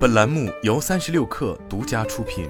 本栏目由三十六氪独家出品。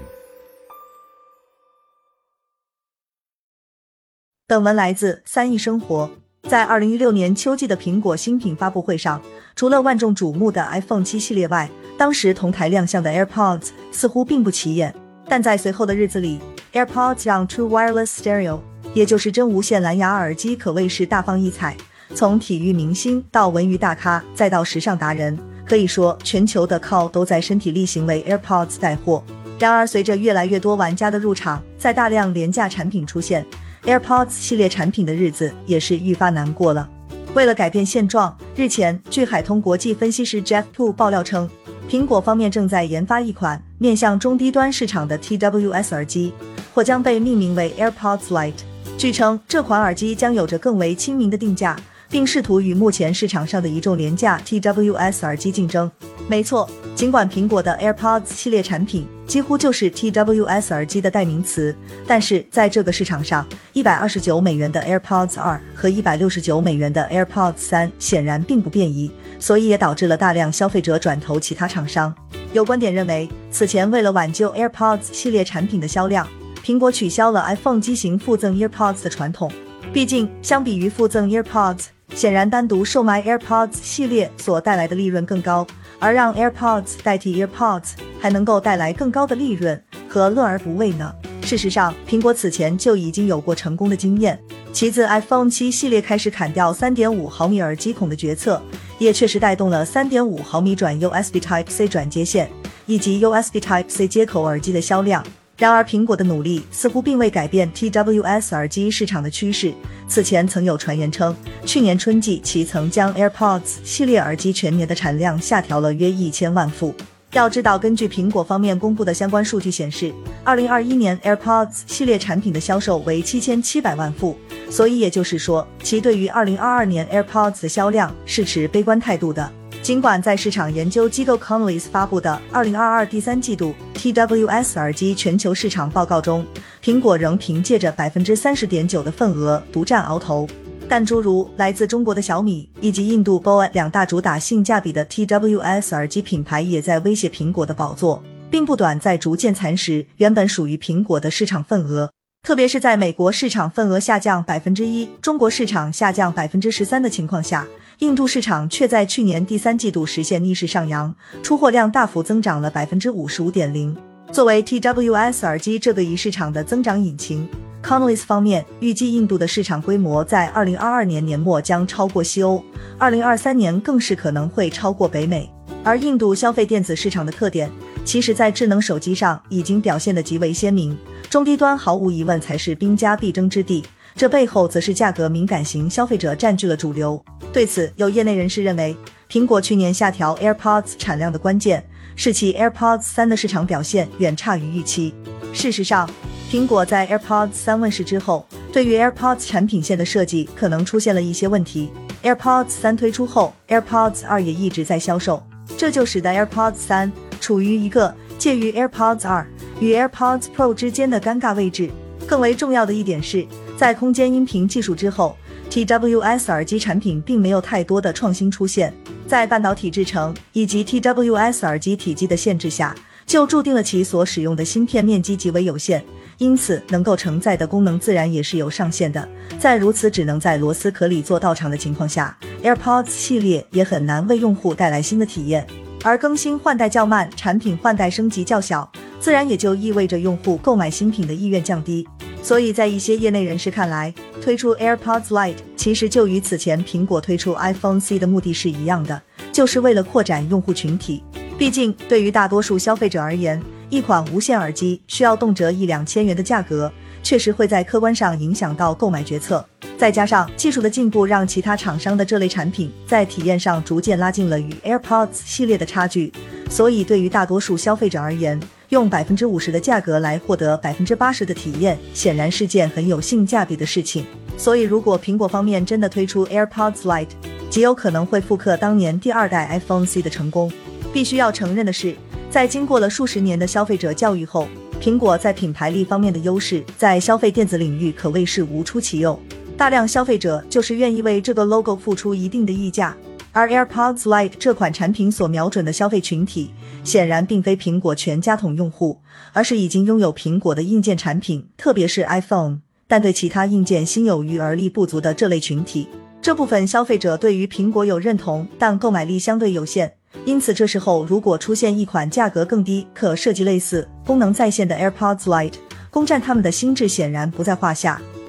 本文来自三亿生活。在二零一六年秋季的苹果新品发布会上，除了万众瞩目的 iPhone 七系列外，当时同台亮相的 AirPods 似乎并不起眼。但在随后的日子里，AirPods 让 True Wireless Stereo，也就是真无线蓝牙耳机，可谓是大放异彩。从体育明星到文娱大咖，再到时尚达人，可以说全球的 call 都在身体力行为 AirPods 带货。然而，随着越来越多玩家的入场，在大量廉价产品出现，AirPods 系列产品的日子也是愈发难过了。为了改变现状，日前，据海通国际分析师 Jeff Tu 爆料称，苹果方面正在研发一款面向中低端市场的 TWS 耳机，或将被命名为 AirPods Lite。据称，这款耳机将有着更为亲民的定价。并试图与目前市场上的一众廉价 TWS 耳机竞争。没错，尽管苹果的 AirPods 系列产品几乎就是 TWS 耳机的代名词，但是在这个市场上，一百二十九美元的 AirPods 二和一百六十九美元的 AirPods 三显然并不便宜，所以也导致了大量消费者转投其他厂商。有观点认为，此前为了挽救 AirPods 系列产品的销量，苹果取消了 iPhone 机型附赠 AirPods 的传统。毕竟，相比于附赠 AirPods，显然，单独售卖 AirPods 系列所带来的利润更高，而让 AirPods 代替 AirPods 还能够带来更高的利润，何乐而不为呢？事实上，苹果此前就已经有过成功的经验。其自 iPhone 七系列开始砍掉3.5毫米耳机孔的决策，也确实带动了3.5毫米转 USB Type C 转接线以及 USB Type C 接口耳机的销量。然而，苹果的努力似乎并未改变 TWS 耳机市场的趋势。此前曾有传言称，去年春季其曾将 AirPods 系列耳机全年的产量下调了约一千万副。要知道，根据苹果方面公布的相关数据显示，二零二一年 AirPods 系列产品的销售为七千七百万副，所以也就是说，其对于二零二二年 AirPods 的销量是持悲观态度的。尽管在市场研究机构 Conley's 发布的二零二二第三季度 TWS 耳机全球市场报告中，苹果仍凭借着百分之三十点九的份额独占鳌头，但诸如来自中国的小米以及印度 BOA 两大主打性价比的 TWS 耳机品牌，也在威胁苹果的宝座，并不短在逐渐蚕食原本属于苹果的市场份额。特别是在美国市场份额下降百分之一，中国市场下降百分之十三的情况下，印度市场却在去年第三季度实现逆势上扬，出货量大幅增长了百分之五十五点零。作为 TWS 耳机这个一市场的增长引擎，Conlys 方面预计印度的市场规模在二零二二年年末将超过西欧，二零二三年更是可能会超过北美。而印度消费电子市场的特点，其实在智能手机上已经表现得极为鲜明。中低端毫无疑问才是兵家必争之地，这背后则是价格敏感型消费者占据了主流。对此，有业内人士认为，苹果去年下调 AirPods 产量的关键是其 AirPods 三的市场表现远差于预期。事实上，苹果在 AirPods 三问世之后，对于 AirPods 产品线的设计可能出现了一些问题。AirPods 三推出后，AirPods 二也一直在销售，这就使得 AirPods 三处于一个介于 AirPods 二。与 AirPods Pro 之间的尴尬位置。更为重要的一点是，在空间音频技术之后，TWS 耳机产品并没有太多的创新出现。在半导体制成以及 TWS 耳机体积的限制下，就注定了其所使用的芯片面积极为有限，因此能够承载的功能自然也是有上限的。在如此只能在螺丝壳里做道场的情况下，AirPods 系列也很难为用户带来新的体验。而更新换代较慢，产品换代升级较小。自然也就意味着用户购买新品的意愿降低，所以在一些业内人士看来，推出 AirPods Lite 其实就与此前苹果推出 iPhone C 的目的是一样的，就是为了扩展用户群体。毕竟，对于大多数消费者而言，一款无线耳机需要动辄一两千元的价格，确实会在客观上影响到购买决策。再加上技术的进步，让其他厂商的这类产品在体验上逐渐拉近了与 AirPods 系列的差距，所以对于大多数消费者而言，用百分之五十的价格来获得百分之八十的体验，显然是件很有性价比的事情。所以，如果苹果方面真的推出 AirPods Lite，极有可能会复刻当年第二代 iPhone C 的成功。必须要承认的是，在经过了数十年的消费者教育后，苹果在品牌力方面的优势，在消费电子领域可谓是无出其右。大量消费者就是愿意为这个 logo 付出一定的溢价。而 AirPods Lite 这款产品所瞄准的消费群体，显然并非苹果全家桶用户，而是已经拥有苹果的硬件产品，特别是 iPhone，但对其他硬件心有余而力不足的这类群体。这部分消费者对于苹果有认同，但购买力相对有限。因此，这时候如果出现一款价格更低、可设计类似、功能在线的 AirPods Lite，攻占他们的心智显然不在话下。